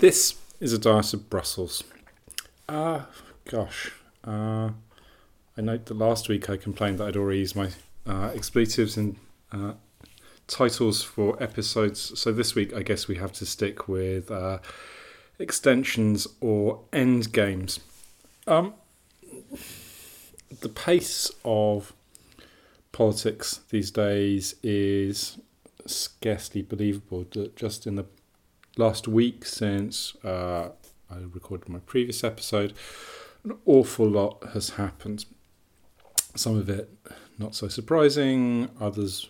This is a diet of Brussels. Ah, gosh. Uh, I note that last week I complained that I'd already used my uh, expletives in uh, titles for episodes. So this week, I guess we have to stick with uh, extensions or end games. Um, the pace of politics these days is scarcely believable. Just in the last week since uh, I recorded my previous episode, an awful lot has happened. Some of it not so surprising, others,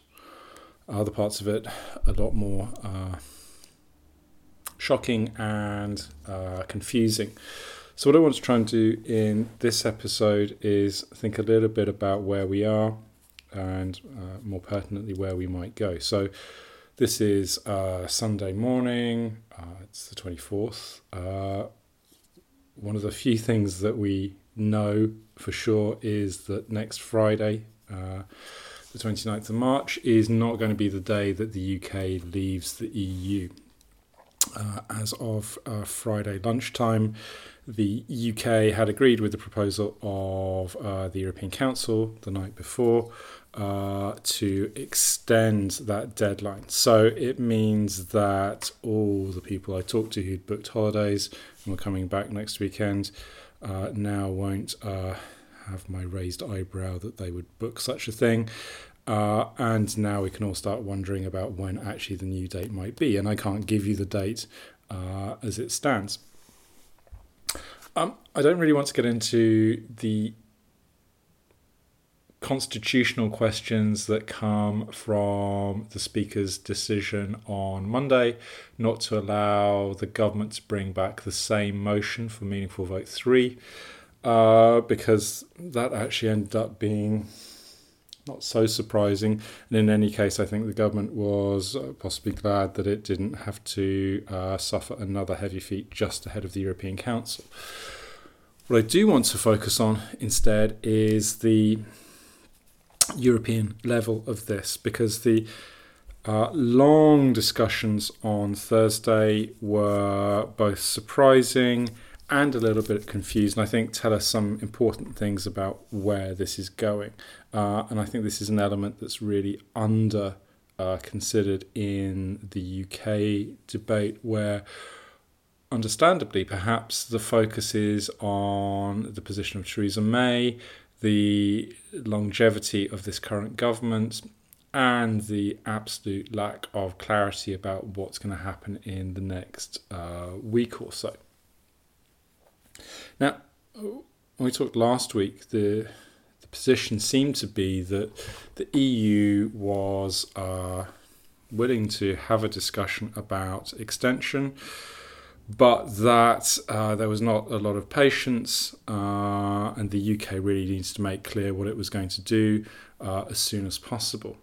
other parts of it, a lot more uh, shocking and uh, confusing. So, what I want to try and do in this episode is think a little bit about where we are and uh, more pertinently where we might go. So, this is uh, Sunday morning, uh, it's the 24th. Uh, one of the few things that we know for sure is that next Friday, uh, the 29th of March, is not going to be the day that the UK leaves the EU. Uh, as of uh, Friday lunchtime, the UK had agreed with the proposal of uh, the European Council the night before uh, to extend that deadline. So it means that all the people I talked to who'd booked holidays and were coming back next weekend uh, now won't uh, have my raised eyebrow that they would book such a thing. Uh, and now we can all start wondering about when actually the new date might be. And I can't give you the date uh, as it stands. Um, I don't really want to get into the constitutional questions that come from the Speaker's decision on Monday not to allow the government to bring back the same motion for Meaningful Vote 3, uh, because that actually ended up being not so surprising. And in any case, I think the government was uh, possibly glad that it didn't have to uh, suffer another heavy feat just ahead of the European Council. What I do want to focus on instead is the European level of this because the uh, long discussions on Thursday were both surprising and a little bit confused, and I think tell us some important things about where this is going. Uh, and I think this is an element that's really under uh, considered in the UK debate, where understandably perhaps the focus is on the position of Theresa May the longevity of this current government and the absolute lack of clarity about what's going to happen in the next uh, week or so. Now, when we talked last week, the the position seemed to be that the EU was uh, willing to have a discussion about extension but that uh, there was not a lot of patience, uh, and the UK really needs to make clear what it was going to do uh, as soon as possible.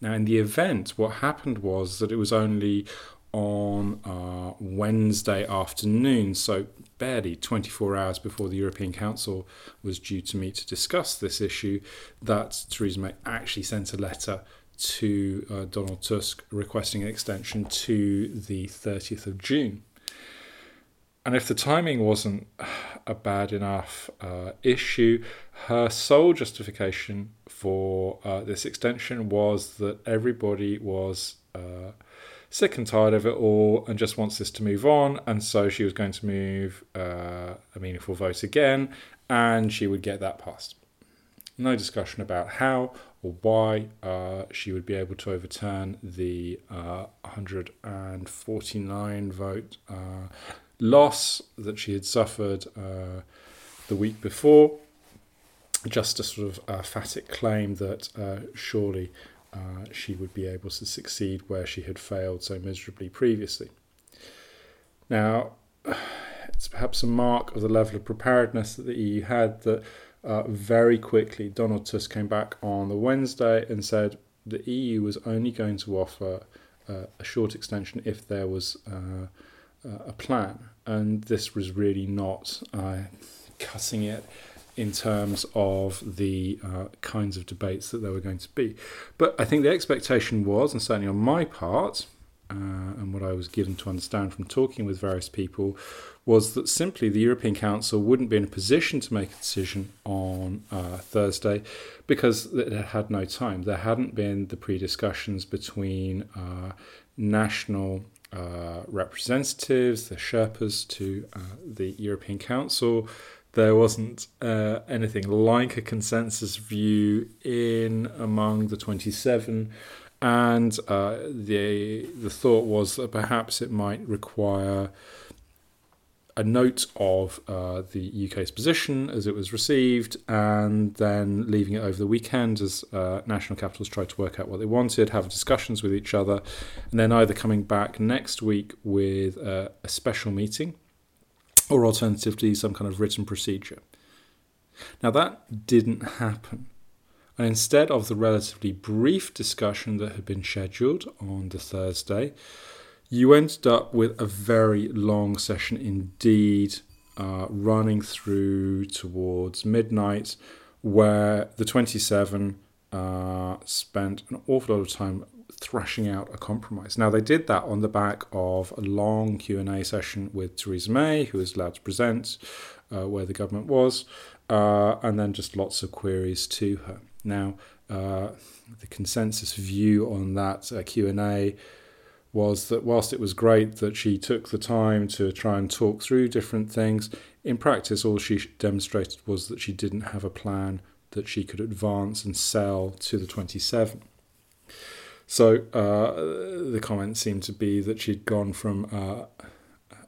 Now, in the event, what happened was that it was only on uh, Wednesday afternoon, so barely 24 hours before the European Council was due to meet to discuss this issue, that Theresa May actually sent a letter to uh, Donald Tusk requesting an extension to the 30th of June. And if the timing wasn't a bad enough uh, issue, her sole justification for uh, this extension was that everybody was uh, sick and tired of it all and just wants this to move on. And so she was going to move uh, a meaningful vote again and she would get that passed. No discussion about how or why uh, she would be able to overturn the uh, 149 vote loss that she had suffered uh, the week before. Just a sort of emphatic claim that uh, surely uh, she would be able to succeed where she had failed so miserably previously. Now, it's perhaps a mark of the level of preparedness that the EU had that uh, very quickly Donald Tusk came back on the Wednesday and said the EU was only going to offer uh, a short extension if there was uh, a plan, and this was really not uh, cutting it in terms of the uh, kinds of debates that there were going to be. But I think the expectation was, and certainly on my part, uh, and what I was given to understand from talking with various people was that simply the European Council wouldn't be in a position to make a decision on uh, Thursday because it had no time. There hadn't been the pre discussions between uh, national uh, representatives, the Sherpas, to uh, the European Council. There wasn't uh, anything like a consensus view in among the 27 and uh, the the thought was that perhaps it might require a note of uh, the UK's position as it was received, and then leaving it over the weekend as uh, national capitals tried to work out what they wanted, have discussions with each other, and then either coming back next week with uh, a special meeting or alternatively some kind of written procedure. Now, that didn't happen. And instead of the relatively brief discussion that had been scheduled on the Thursday, you ended up with a very long session indeed, uh, running through towards midnight, where the 27 uh, spent an awful lot of time thrashing out a compromise. Now they did that on the back of a long Q and A session with Theresa May, who was allowed to present uh, where the government was, uh, and then just lots of queries to her. Now, uh, the consensus view on that uh, Q and A was that whilst it was great that she took the time to try and talk through different things, in practice, all she demonstrated was that she didn't have a plan that she could advance and sell to the 27. So uh, the comment seemed to be that she'd gone from uh,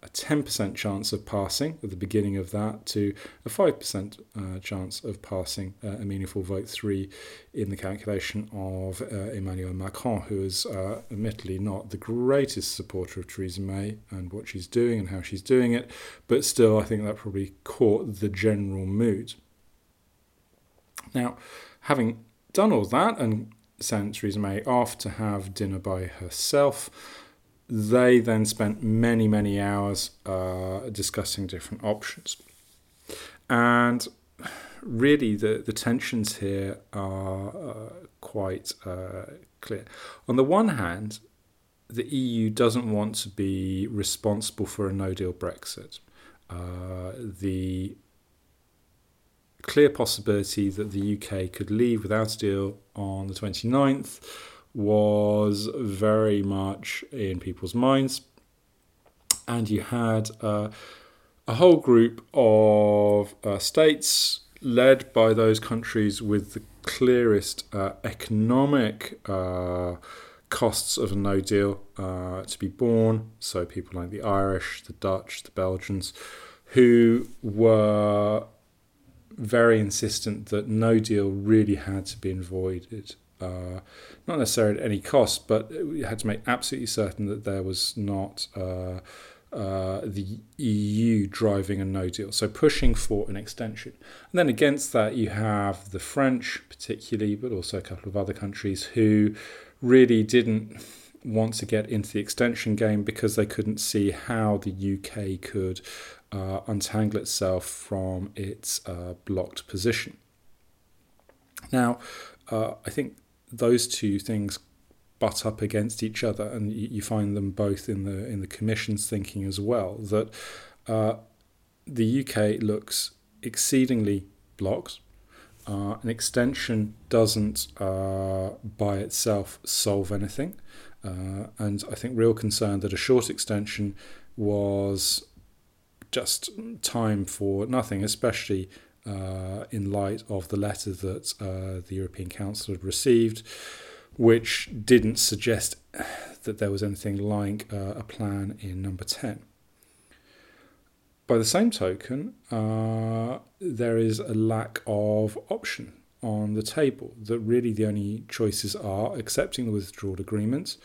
a 10% chance of passing at the beginning of that to a 5% uh, chance of passing uh, a meaningful vote 3 in the calculation of uh, Emmanuel Macron, who is uh, admittedly not the greatest supporter of Theresa May and what she's doing and how she's doing it, but still, I think that probably caught the general mood. Now, having done all that and sent Theresa May off to have dinner by herself, they then spent many, many hours uh, discussing different options. And really, the, the tensions here are uh, quite uh, clear. On the one hand, the EU doesn't want to be responsible for a no deal Brexit. Uh, the clear possibility that the UK could leave without a deal on the 29th was very much in people's minds. And you had uh, a whole group of uh, states led by those countries with the clearest uh, economic uh, costs of a no deal uh, to be borne. So, people like the Irish, the Dutch, the Belgians, who were very insistent that no deal really had to be avoided uh, not necessarily at any cost, but we had to make absolutely certain that there was not uh, uh, the EU driving a no deal, so pushing for an extension. And then against that, you have the French, particularly, but also a couple of other countries who really didn't want to get into the extension game because they couldn't see how the UK could uh, untangle itself from its uh, blocked position. Now, uh, I think those two things butt up against each other, and you, you find them both in the in the Commission's thinking as well. That uh, the UK looks exceedingly blocked. Uh, an extension doesn't uh, by itself solve anything, uh, and I think real concern that a short extension was just time for nothing, especially uh, in light of the letter that uh, the European Council had received, which didn't suggest that there was anything like uh, a plan in number 10. By the same token, uh, there is a lack of option on the table, that really the only choices are accepting the withdrawal agreement,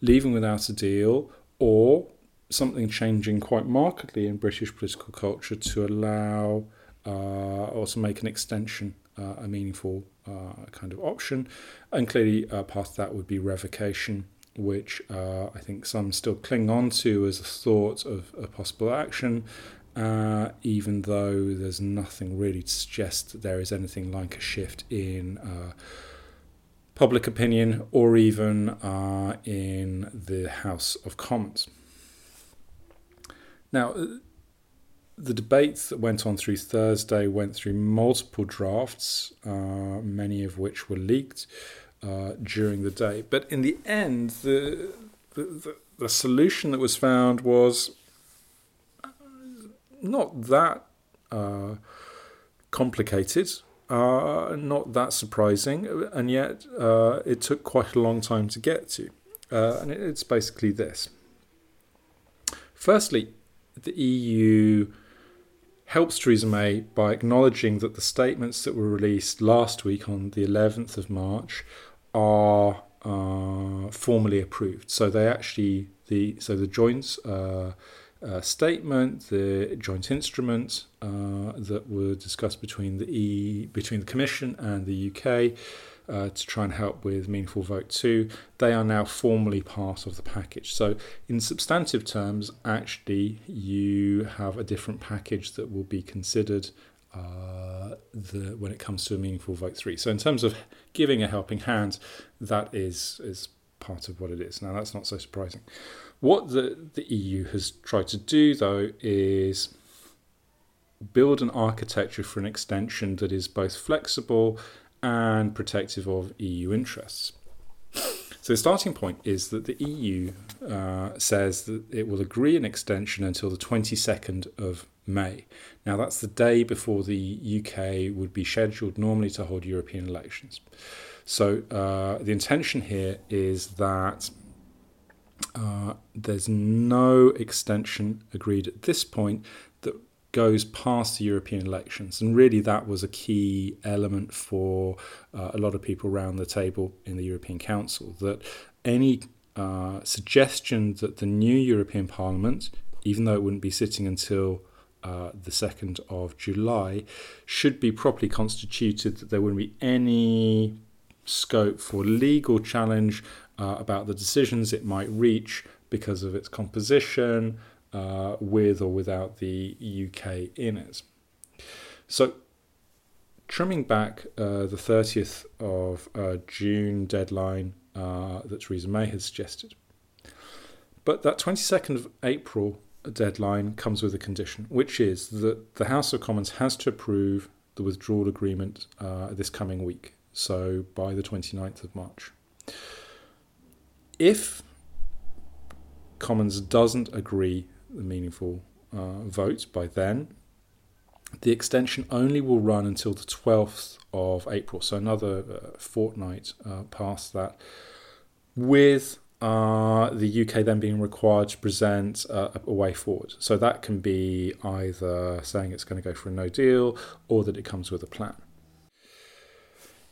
leaving without a deal, or something changing quite markedly in British political culture to allow uh, also make an extension uh, a meaningful uh, kind of option. And clearly, part of that would be revocation, which I think some still cling on to as a thought of a possible action. Uh, even though there's nothing really to suggest that there is anything like a shift in uh, public opinion or even uh, in the House of Commons. Now, the debates that went on through Thursday went through multiple drafts, uh, many of which were leaked uh, during the day. But in the end, the, the, the, the solution that was found was not that uh, complicated, uh, not that surprising, and yet uh, it took quite a long time to get to. Uh, and it's basically this. Firstly, the EU helps Theresa May by acknowledging that the statements that were released last week on the 11th of March are uh, formally approved. So they actually the so the joint uh, uh, statement, the joint instrument uh, that were discussed between the e between the Commission and the UK uh, to try and help with Meaningful Vote 2, they are now formally part of the package. So, in substantive terms, actually, you have a different package that will be considered uh, the, when it comes to a Meaningful Vote 3. So, in terms of giving a helping hand, that is, is part of what it is. Now, that's not so surprising. What the, the EU has tried to do, though, is build an architecture for an extension that is both flexible and protective of EU interests. So the starting point is that the EU uh, says that it will agree an extension until the 22nd of May. Now that's the day before the UK would be scheduled normally to hold European elections. So uh, the intention here is that uh, there's no extension agreed at this point goes past the European elections. And really, that was a key element for uh, a lot of people around the table in the European Council that any uh, suggestion that the new European Parliament, even though it wouldn't be sitting until uh, the 2nd of July, should be properly constituted, that there wouldn't be any scope for legal challenge uh, about the decisions it might reach because of its composition, uh, with or without the UK in it. So, trimming back uh, the 30th of uh, June deadline uh, that Theresa May has suggested. But that 22nd of April deadline comes with a condition, which is that the House of Commons has to approve the withdrawal agreement uh, this coming week, so by the 29th of March. If Commons doesn't agree the meaningful uh, votes by then. The extension only will run until the 12th of April, so another uh, fortnight uh, past that, with uh, the UK then being required to present uh, a way forward. So that can be either saying it's going to go for a no deal or that it comes with a plan.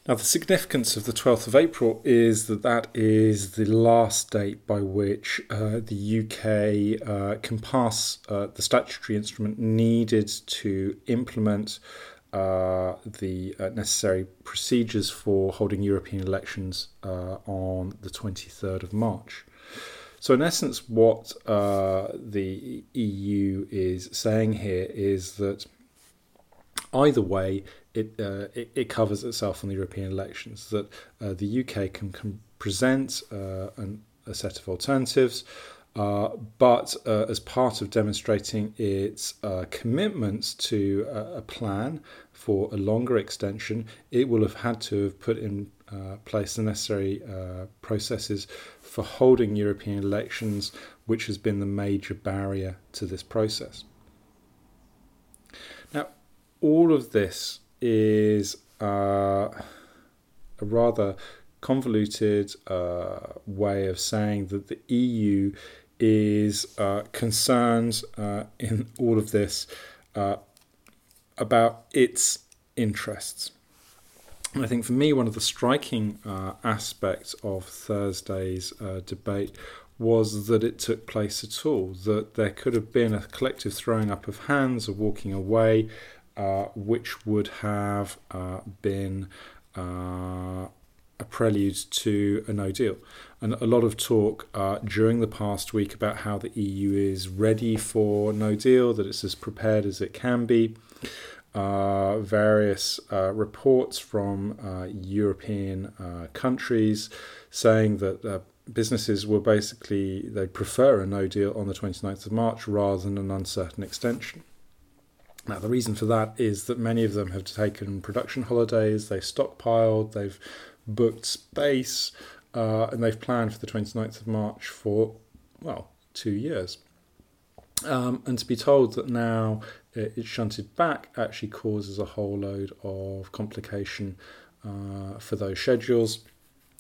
Now, the significance of the 12th of April is that that is the last date by which uh, the UK uh, can pass uh, the statutory instrument needed to implement uh, the uh, necessary procedures for holding European elections uh, on the 23rd of March. So, in essence, what the EU is saying here is that either way, it, uh, it, it, covers itself on the European elections, that uh, the UK can, can present uh, an, a set of alternatives, uh, but uh, as part of demonstrating its uh, commitments to a plan for a longer extension, it will have had to have put in place the necessary processes for holding European elections, which has been the major barrier to this process. Now, all of this is uh, a rather convoluted uh, way of saying that the EU is uh, concerned uh, in all of this uh, about its interests. And I think for me, one of the striking uh, aspects of Thursday's debate was that it took place at all, that there could have been a collective throwing up of hands or walking away which would have uh, been uh, a prelude to a no deal. And a lot of talk uh, during the past week about how the EU is ready for no deal, that it's as prepared as it can be. uh, various uh, reports from uh, European uh, countries saying that uh, businesses will basically they prefer a no deal on the 29th of March rather than an uncertain extension. Now, the reason for that is that many of them have taken production holidays, they've stockpiled, they've booked space, uh, and they've planned for the 29th of March for, well, two years. Um, and to be told that now it's shunted back actually causes a whole load of complication uh, for those schedules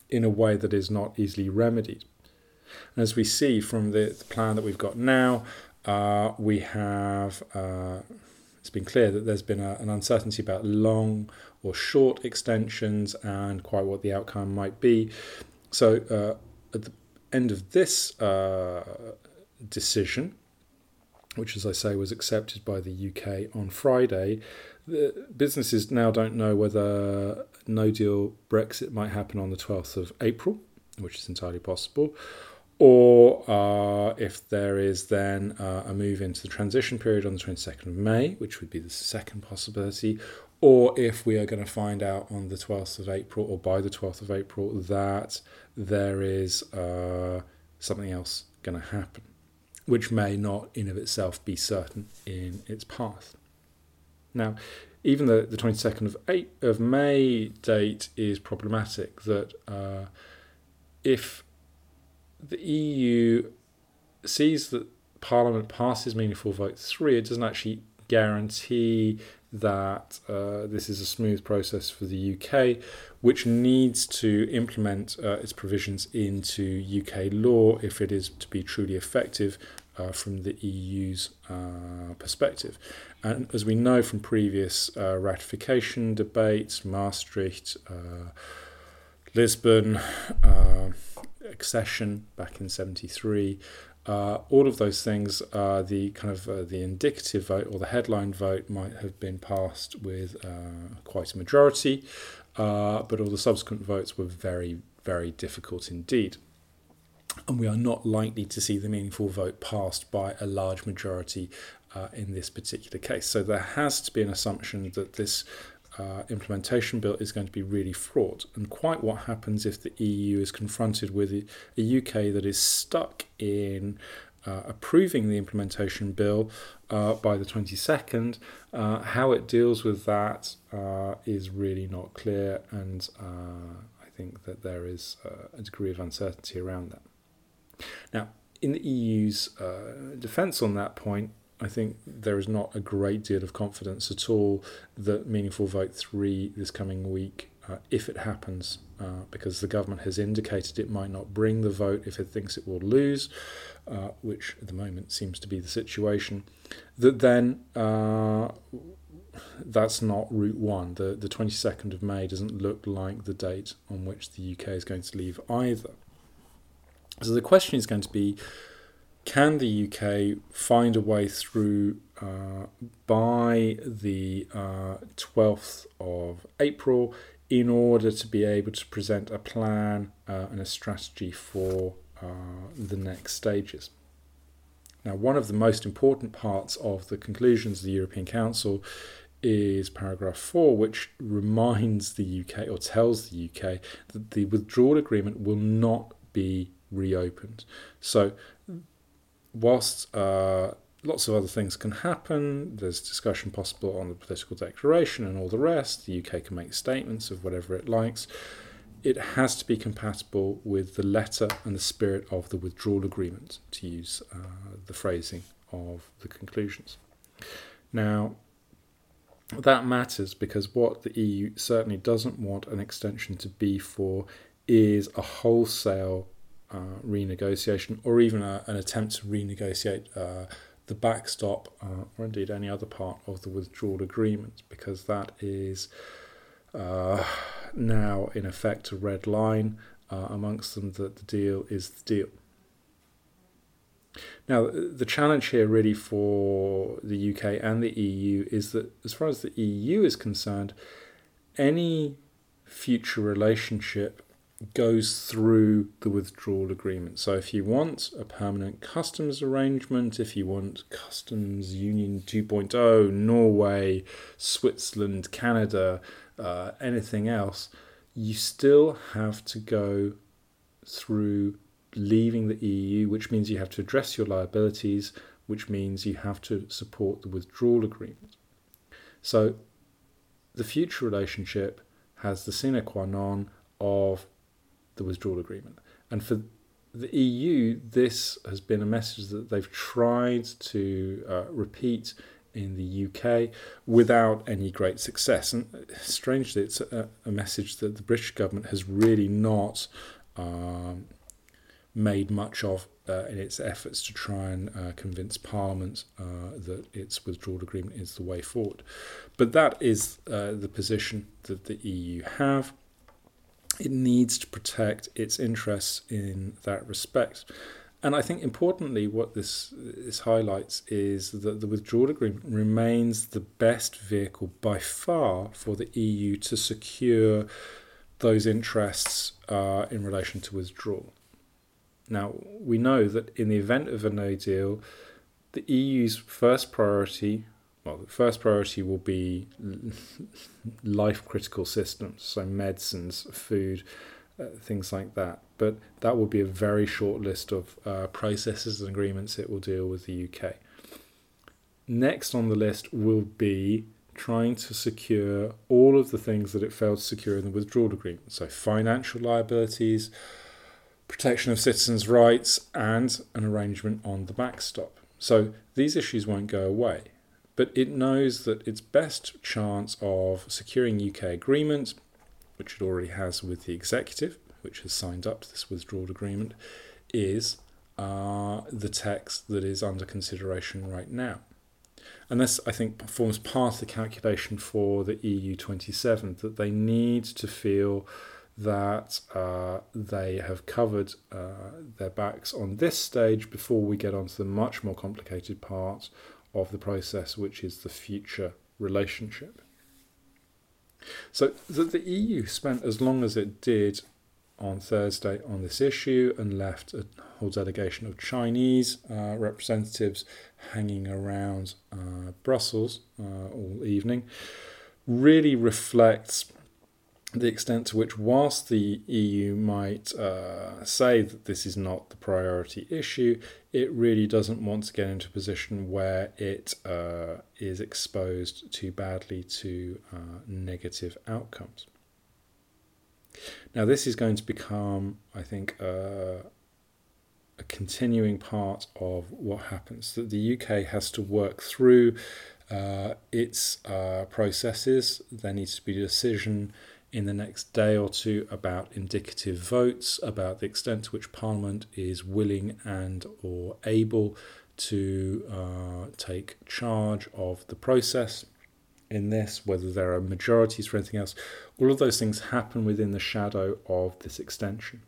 in a way that is not easily remedied. And as we see from the, the plan that we've got now, uh, we have uh, it's been clear that there's been a, an uncertainty about long or short extensions and quite what the outcome might be. So uh, at the end of this uh, decision, which, as I say, was accepted by the UK on Friday, the businesses now don't know whether no deal Brexit might happen on the 12th of April, which is entirely possible, or uh, if there is then uh, a move into the transition period on the 22nd of May, which would be the second possibility, or if we are going to find out on the 12th of April or by the 12th of April that there is uh, something else going to happen, which may not in of itself be certain in its path. Now, even the, the 22nd of, eight, of May date is problematic, that uh, if the EU sees that Parliament passes meaningful vote three, it doesn't actually guarantee that uh, this is a smooth process for the UK, which needs to implement uh, its provisions into UK law if it is to be truly effective uh, from the EU's uh, perspective. And as we know from previous uh, ratification debates, Maastricht, uh, Lisbon, accession back in 73. Uh, all of those things, uh, the kind of uh, the indicative vote or the headline vote might have been passed with uh, quite a majority, uh, but all the subsequent votes were very, very difficult indeed. And we are not likely to see the meaningful vote passed by a large majority uh, in this particular case. So there has to be an assumption that this uh, implementation bill is going to be really fraught. And quite what happens if the EU is confronted with a UK that is stuck in uh, approving the implementation bill uh, by the 22nd, uh, how it deals with that uh, is really not clear. And uh, I think that there is a degree of uncertainty around that. Now, in the EU's defence on that point, I think there is not a great deal of confidence at all that Meaningful Vote 3 this coming week, uh, if it happens, uh, because the government has indicated it might not bring the vote if it thinks it will lose, uh, which at the moment seems to be the situation, that then uh, that's not route one. The, the 22nd of May doesn't look like the date on which the UK is going to leave either. So the question is going to be can the UK find a way through uh, by the uh, 12th of April in order to be able to present a plan uh, and a strategy for uh, the next stages? Now, one of the most important parts of the conclusions of the European Council is paragraph 4, which reminds the UK or tells the UK that the withdrawal agreement will not be reopened. So whilst uh, lots of other things can happen, there's discussion possible on the political declaration and all the rest. The UK can make statements of whatever it likes. It has to be compatible with the letter and the spirit of the withdrawal agreement, to use uh, the phrasing of the conclusions. Now, that matters because what the EU certainly doesn't want an extension to be for is a wholesale uh, renegotiation or even a, an attempt to renegotiate uh, the backstop uh, or indeed any other part of the withdrawal agreement because that is uh, now in effect a red line uh, amongst them that the deal is the deal. Now, the challenge here, really, for the UK and the EU is that, as far as the EU is concerned, any future relationship goes through the withdrawal agreement. So, if you want a permanent customs arrangement, if you want customs union 2.0, Norway, Switzerland, Canada, uh, anything else, you still have to go through leaving the EU, which means you have to address your liabilities, which means you have to support the withdrawal agreement. So, the future relationship has the sine qua non of the withdrawal agreement. And for the EU, this has been a message that they've tried to uh, repeat in the UK without any great success. And strangely, it's a, a message that the British government has really not um, made much of uh, in its efforts to try and uh, convince Parliament uh, that its withdrawal agreement is the way forward. But that is uh, the position that the EU have it needs to protect its interests in that respect. And I think importantly, what this, this highlights is that the withdrawal agreement remains the best vehicle by far for the EU to secure those interests uh, in relation to withdrawal. Now, we know that in the event of a no deal, the EU's first priority well, the first priority will be life critical systems, so medicines, food, uh, things like that. But that will be a very short list of uh, processes and agreements it will deal with the UK. Next on the list will be trying to secure all of the things that it failed to secure in the withdrawal agreement. So, financial liabilities, protection of citizens' rights, and an arrangement on the backstop. So, these issues won't go away but it knows that its best chance of securing UK agreement, which it already has with the executive, which has signed up to this withdrawal agreement, is uh, the text that is under consideration right now. And this, I think, forms part of the calculation for the EU27 that they need to feel that uh, they have covered uh, their backs on this stage before we get on to the much more complicated part of the process, which is the future relationship. So that the EU spent as long as it did on Thursday on this issue and left a whole delegation of Chinese uh, representatives hanging around uh, Brussels uh, all evening really reflects the extent to which, whilst the EU might uh, say that this is not the priority issue, it really doesn't want to get into a position where it uh, is exposed too badly to uh, negative outcomes. Now, this is going to become, I think, uh, a continuing part of what happens. That the UK has to work through uh, its uh, processes. There needs to be a decision in the next day or two about indicative votes, about the extent to which Parliament is willing and or able to uh, take charge of the process in this, whether there are majorities for anything else. All of those things happen within the shadow of this extension.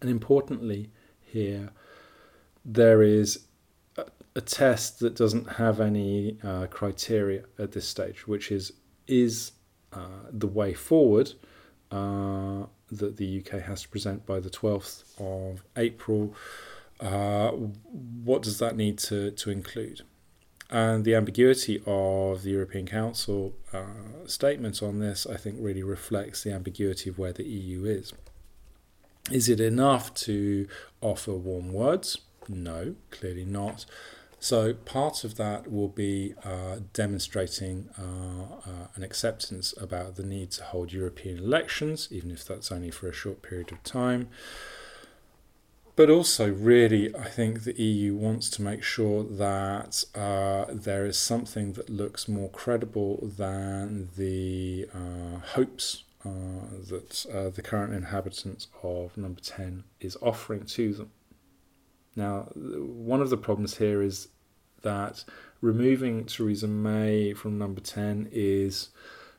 And importantly, here, there is a, test that doesn't have any uh, criteria at this stage, which is is the way forward uh, that the UK has to present by the 12th of April. Uh, what does that need to, to include? And the ambiguity of the European Council uh, statement on this, I think, really reflects the ambiguity of where the EU is. Is it enough to offer warm words? No, clearly not. So part of that will be uh, demonstrating uh, uh, an acceptance about the need to hold European elections, even if that's only for a short period of time. But also, really, I think the EU wants to make sure that uh, there is something that looks more credible than the uh, hopes uh, that the current inhabitants of number 10 is offering to them. Now, one of the problems here is that removing Theresa May from number 10 is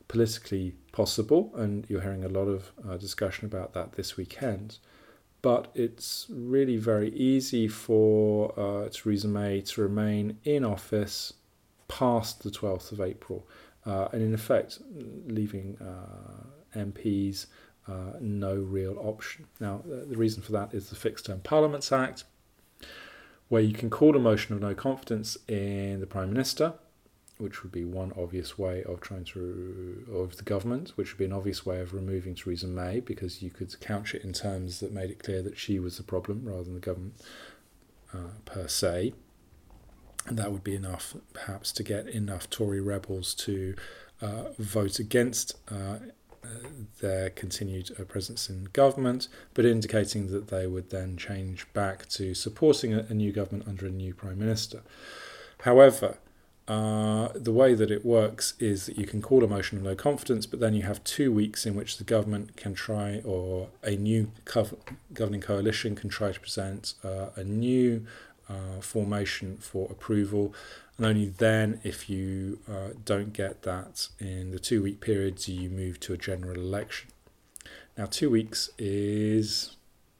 politically possible, and you're hearing a lot of uh, discussion about that this weekend. But it's really very easy for uh, Theresa May to remain in office past the 12th of April, uh, and in effect, leaving uh, MPs uh, no real option. Now, the reason for that is the Fixed Term Parliaments Act, where you can call a motion of no confidence in the Prime Minister, which would be one obvious way of trying to, of the government, which would be an obvious way of removing Theresa May, because you could couch it in terms that made it clear that she was the problem rather than the government uh, per se. And that would be enough, perhaps, to get enough Tory rebels to uh, vote against uh, their continued uh, presence in government, but indicating that they would then change back to supporting a, a new government under a new prime minister. However, uh, the way that it works is that you can call a motion of no confidence, but then you have two weeks in which the government can try, or a new governing coalition can try to present uh, a new uh, formation for approval. And only then, if you uh, don't get that in the two week period, do you move to a general election. Now, two weeks is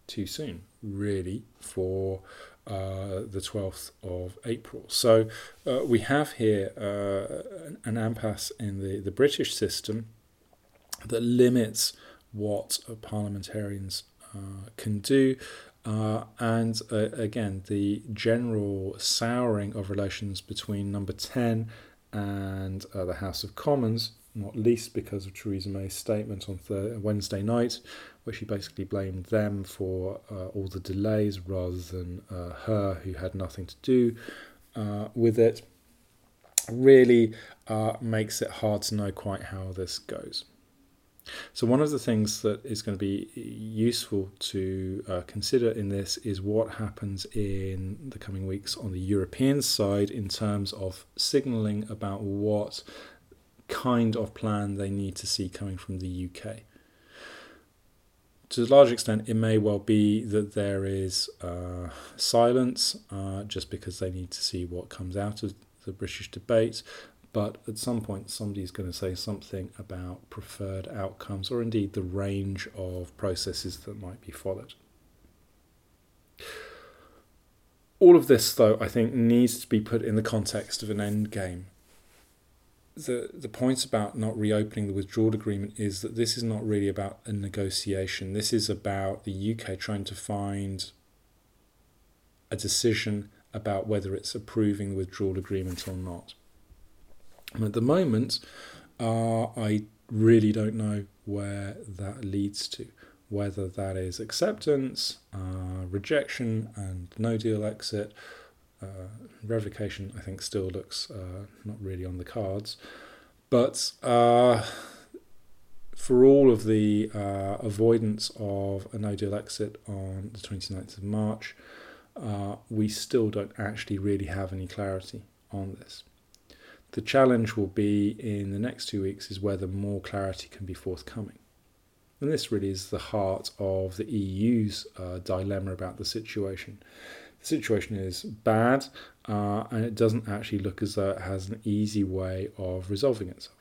too soon, really, for uh, the 12th of April. So uh, we have here uh, an impasse in the, the British system that limits what parliamentarians uh, can do uh, and uh, again, the general souring of relations between number 10 and uh, the House of Commons, not least because of Theresa May's statement on th- Wednesday night, where she basically blamed them for uh, all the delays rather than uh, her, who had nothing to do uh, with it, really makes it hard to know quite how this goes. So, one of the things that is going to be useful to uh, consider in this is what happens in the coming weeks on the European side in terms of signalling about what kind of plan they need to see coming from the UK. To a large extent, it may well be that there is uh, silence uh, just because they need to see what comes out of the British debate but at some point somebody is going to say something about preferred outcomes or indeed the range of processes that might be followed. All of this, though, I think needs to be put in the context of an end game. The, the point about not reopening the withdrawal agreement is that this is not really about a negotiation. This is about the UK trying to find a decision about whether it's approving the withdrawal agreement or not. And at the moment, uh, I really don't know where that leads to. Whether that is acceptance, uh, rejection, and no deal exit. Uh, revocation, I think, still looks uh, not really on the cards. But uh, for all of the uh, avoidance of a no deal exit on the 29th of March, we still don't actually really have any clarity on this. The challenge will be in the next two weeks is whether more clarity can be forthcoming. And this really is the heart of the EU's uh, dilemma about the situation. The situation is bad, uh, and it doesn't actually look as though it has an easy way of resolving itself.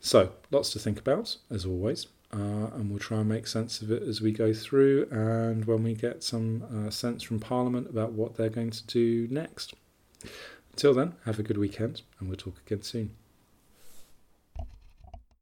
So, lots to think about, as always, uh, and we'll try and make sense of it as we go through and when we get some uh, sense from Parliament about what they're going to do next. Until then, have a good weekend and we'll talk again soon.